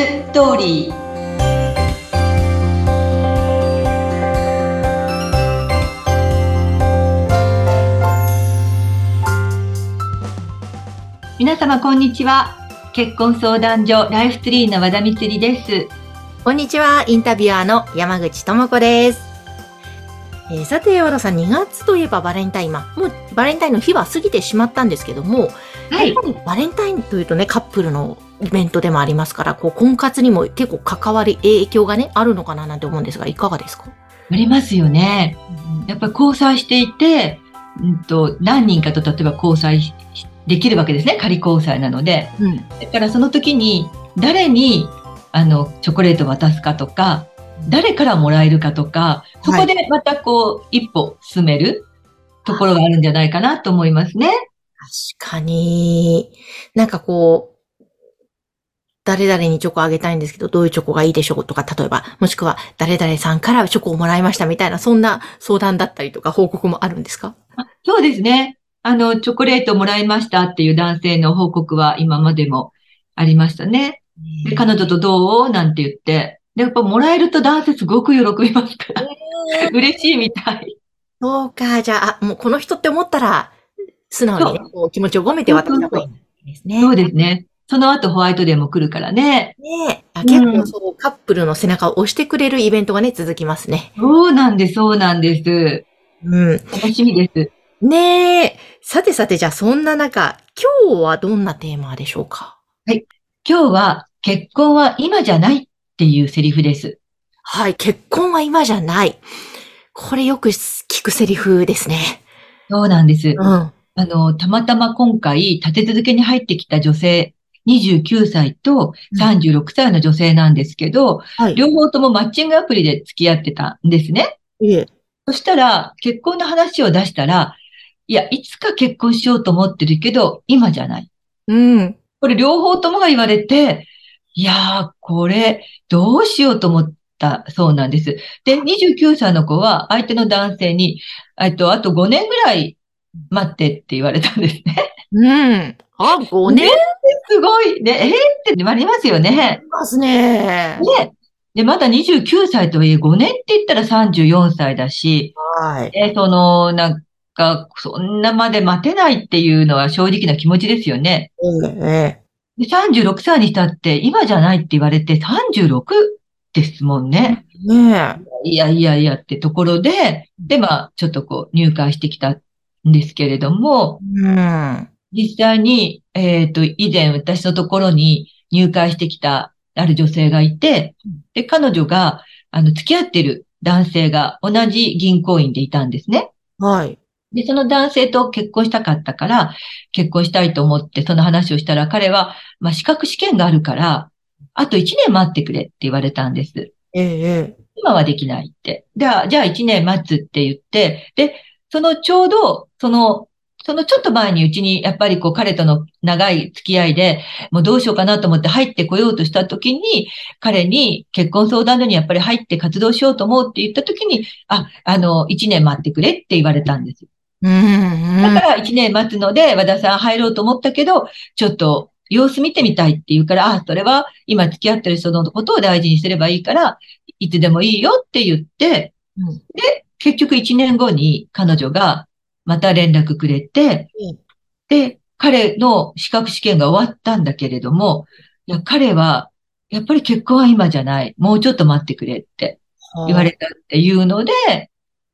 ストーリー皆様こんにちは結婚相談所ライフツリーの和田光ですこんにちは、インタビュアーの山口智子です。えーさて、和田さん、2月といえばバレンタイン、まあ、もうバレンタインの日は過ぎてしまったんですけども、はい。バレンタインというとね、カップルのイベントでもありますから、こう、婚活にも結構関わり、影響がね、あるのかななんて思うんですが、いかがですか？ありますよね。やっぱり交際していて、うんと、何人かと例えば交際しできるわけですね。仮交際なので。うん。だからその時に誰にあのチョコレートを渡すかとか誰からもらえるかとかそこでまたこう、一歩進めるところがあるんじゃないかなと思いますね。確かに、なんかこう、誰々にチョコあげたいんですけど、どういうチョコがいいでしょうとか、例えば、もしくは、誰々さんからチョコをもらいましたみたいな、そんな相談だったりとか、報告もあるんですか？そうですね。あの、チョコレートをもらいましたっていう男性の報告は今までもありましたね。で、彼女とどう？なんて言って。で、やっぱもらえると男性すごく喜びますから。嬉しいみたい。そうか、じゃあ、あもうこの人って思ったら、素直にね、こう気持ちを込めて渡した方がいいんですね。そうですね。その後ホワイトデーも来るからね。ねあ結構そう、カップルの背中を押してくれるイベントがね、続きますね。そうなんです、そうなんです。うん。楽しみです。ねえ。さてさて、じゃあそんな中、今日はどんなテーマでしょうか？今日は結婚は今じゃないっていうセリフです。はい、結婚は今じゃない。これよく聞くセリフですね。そうなんです。うん。あの、たまたま今回立て続けに入ってきた女性、29歳と36歳の女性なんですけど、はい。両方ともマッチングアプリで付き合ってたんですね。いえ。そしたら、結婚の話を出したら、いや、いつか結婚しようと思ってるけど、今じゃない。うん。これ両方ともが言われて、いやー、これ、どうしようと思ったそうなんです。で、29歳の子は相手の男性に、えっと、あと5年ぐらい待ってって言われたんですね。うん。あ、5年すごい。で、えー、って言われますよね。ますね。で、で、まだ29歳とはいえ5年って言ったら34歳だし、はい。えその、なんか、そんなまで待てないっていうのは正直な気持ちですよね。ええ。で、36歳にしたって、今じゃないって言われて36ですもんね。ねいやいやいやってところで、で、まあ、ちょっとこう、入会してきたんですけれども、え。うん。実際に、えっと、以前私のところに入会してきたある女性がいて、で、彼女が、あの、付き合ってる男性が同じ銀行員でいたんですね。はい。で、その男性と結婚したかったから、結婚したいと思ってその話をしたら、彼は、まあ、資格試験があるから、あと1年待ってくれって言われたんです。ええ。今はできないって。じゃあ、じゃあ1年待つって言って、で、そのちょうど、その、そのちょっと前にうちに、やっぱりこう彼との長い付き合いで、もうどうしようかなと思って入ってこようとした時に、彼に結婚相談所にやっぱり入って活動しようと思うって言った時に、あ、あの、1年待ってくれって言われたんです。うん。だから1年待つので、和田さん入ろうと思ったけど、ちょっと様子見てみたいって言うから、あ、それは今付き合ってる人のことを大事にすればいいから、いつでもいいよって言って、うんで、結局1年後に彼女がまた連絡くれてうん、で、彼の資格試験が終わったんだけれども、いや、彼は、やっぱり結婚は今じゃない。もうちょっと待ってくれって言われたっていうので、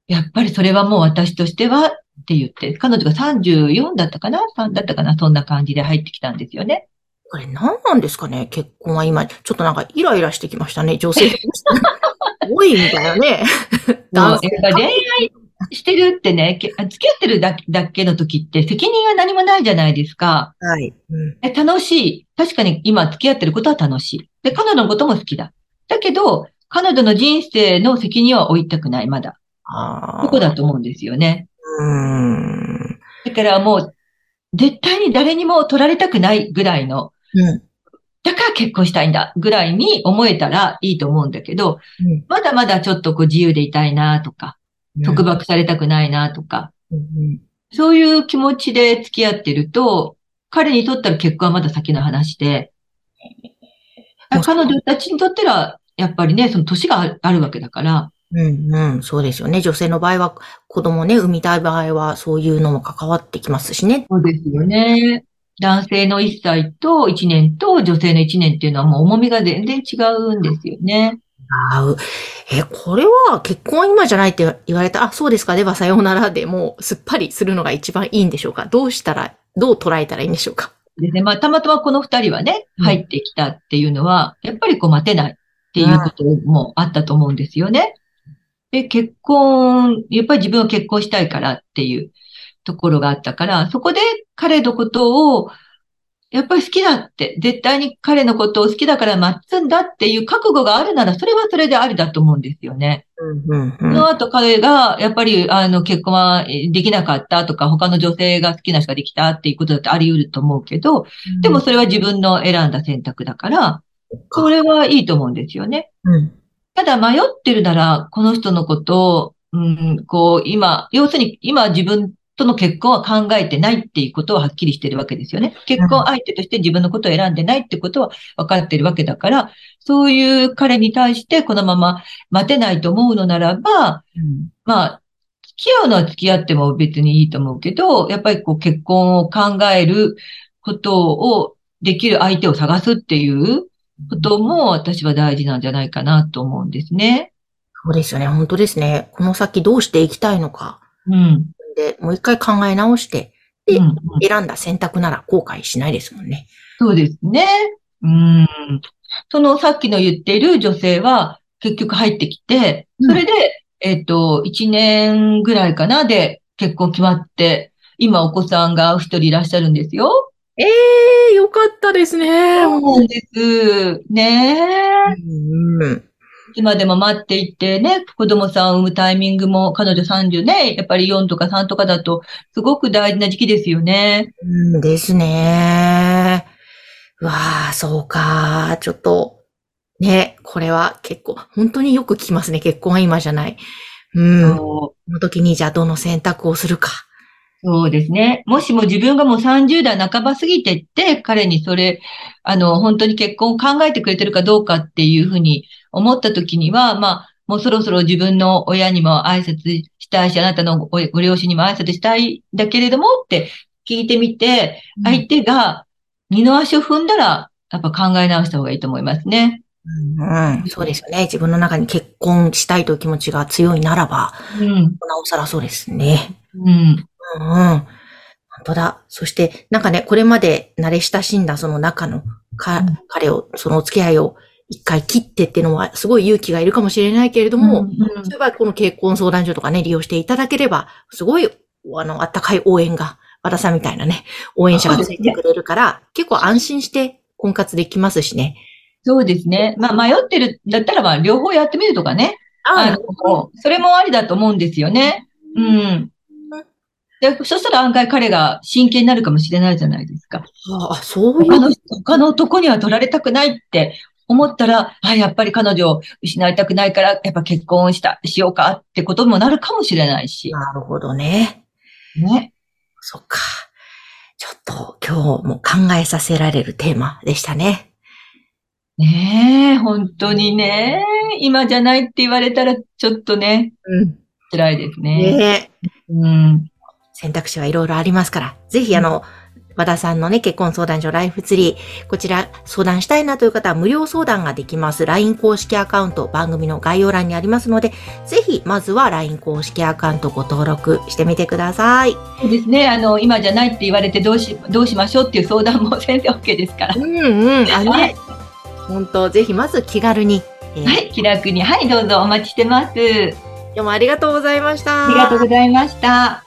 やっぱりそれはもう私としてはって言って、彼女が34だったかな ?3 だったかな？そんな感じで入ってきたんですよね。これ何なんですかね？結婚は今、ちょっとなんかイライラしてきましたね、女性。多いみたいなね。男性恋愛してるってね、け付き合ってるだけの時って責任が何もないじゃないですか。はい。うん。え楽しい。確かに今付き合ってることは楽しい。で、彼女のことも好きだ。だけど、彼女の人生の責任は負いたくない、まだ。あここだと思うんですよね。うーん。だからもう、絶対に誰にも取られたくないぐらいの、うん。だから結婚したいんだぐらいに思えたらいいと思うんだけど、うんまだまだちょっとこう自由でいたいなとか、束縛されたくないなとか、うん。そういう気持ちで付き合ってると、彼にとったら結婚はまだ先の話で、彼女たちにとっては、やっぱりね、その年があるわけだから。うんうん、そうですよね。女性の場合は、子供ね、産みたい場合は、そういうのも関わってきますしね。そうですよね。男性の1歳と1年と女性の1年っていうのはもう重みが全然違うんですよね。あう。え、これは結婚は今じゃないって言われた、あ、そうですか、ではさようならでもうすっぱりするのが一番いいんでしょうかどうしたら、どう捉えたらいいんでしょうかですね。まあ、たまたまこの2人はね、うん入ってきたっていうのは、やっぱりこう待てないっていうこともあったと思うんですよね。で、結婚、やっぱり自分は結婚したいからっていうところがあったから、そこで彼のことを、やっぱり好きだって、絶対に彼のことを好きだから待つんだっていう覚悟があるなら、それはそれでありだと思うんですよね。うんうんうん。その後彼が、やっぱり、あの、結婚はえできなかったとか、他の女性が好きな人ができたっていうことだってあり得ると思うけど、でもそれは自分の選んだ選択だから、それはいいと思うんですよね。うん、ただ迷ってるなら、この人のことを、うん、こう、今、要するに今自分との結婚は考えてないっていうことははっきりしてるわけですよね。結婚相手として自分のことを選んでないってことは分かってるわけだから、そういう彼に対してこのまま待てないと思うのならば、うんまあ、付き合うのは付き合っても別にいいと思うけど、やっぱりこう結婚を考えることをできる相手を探すっていうことも私は大事なんじゃないかなと思うんですね。そうですよね。本当ですね。この先どうしていきたいのか。うん。で、もう一回考え直して、でうん選んだ選択なら後悔しないですもんね。そうですね。うん。そのさっきの言っている女性は結局入ってきて、それで、えっと、1年ぐらいかなで結婚決まって、今お子さんが一人いらっしゃるんですよ。ええよかったですね。そうなんです。ねえ。うんうんいつまでも待っていってね、子供さんを産むタイミングも彼女30ね、やっぱり4とか3とかだと、すごく大事な時期ですよね。うんですね。うわあ、そうか。ちょっと、ね、これは結構、本当によく聞きますね。結婚は今じゃない。うん。こそうの時にじゃあどの選択をするか。そうですね。もしも自分がもう30代半ば過ぎてって、彼にそれ、あの、本当に結婚を考えてくれてるかどうかっていうふうに思った時には、まあ、もうそろそろ自分の親にも挨拶したいし、あなたのごご両親にも挨拶したいんだけれどもって聞いてみて、相手が二の足を踏んだら、やっぱ考え直した方がいいと思いますね。うん、うんそうですよね。自分の中に結婚したいという気持ちが強いならば、うん。なおさらそうですね。うん。うん。本当だ。そして、なんかね、これまで慣れ親しんだその中のか、うん彼を、そのお付き合いを一回切ってっていうのは、すごい勇気がいるかもしれないけれども、うんそういえばこの結婚相談所とかね、利用していただければ、すごい、あの、あったかい応援が、和田さんみたいなね、応援者がついてくれるから、結構安心して婚活できますしね。そうですね。まあ、迷ってるんだったら、まあ、両方やってみるとかね。ああの、それもありだと思うんですよね。うん。で、そしたら案外彼が真剣になるかもしれないじゃないですか。あ、そういう他の、他の男には取られたくないって思ったら、あ、やっぱり彼女を失いたくないから、やっぱ結婚した、しようかってこともなるかもしれないし。なるほどね。ね。そっか。ちょっと今日も考えさせられるテーマでしたね。ねえ、本当にね。今じゃないって言われたら、ちょっとね、うん。辛いですね。ねうん。選択肢はいろいろありますから、ぜひあの、和田さんのね、結婚相談所ライフツリー、こちら相談したいなという方は無料相談ができます。LINE 公式アカウント番組の概要欄にありますので、ぜひまずは LINE 公式アカウントご登録してみてください。そうですね。あの、今じゃないって言われてどうし、どうしましょうっていう相談も全然 OK ですから。うんうん、あのはねい、本当ぜひまず気軽に、えーはい、気楽に。はい、どうぞお待ちしてます。今日もありがとうございました。ありがとうございました。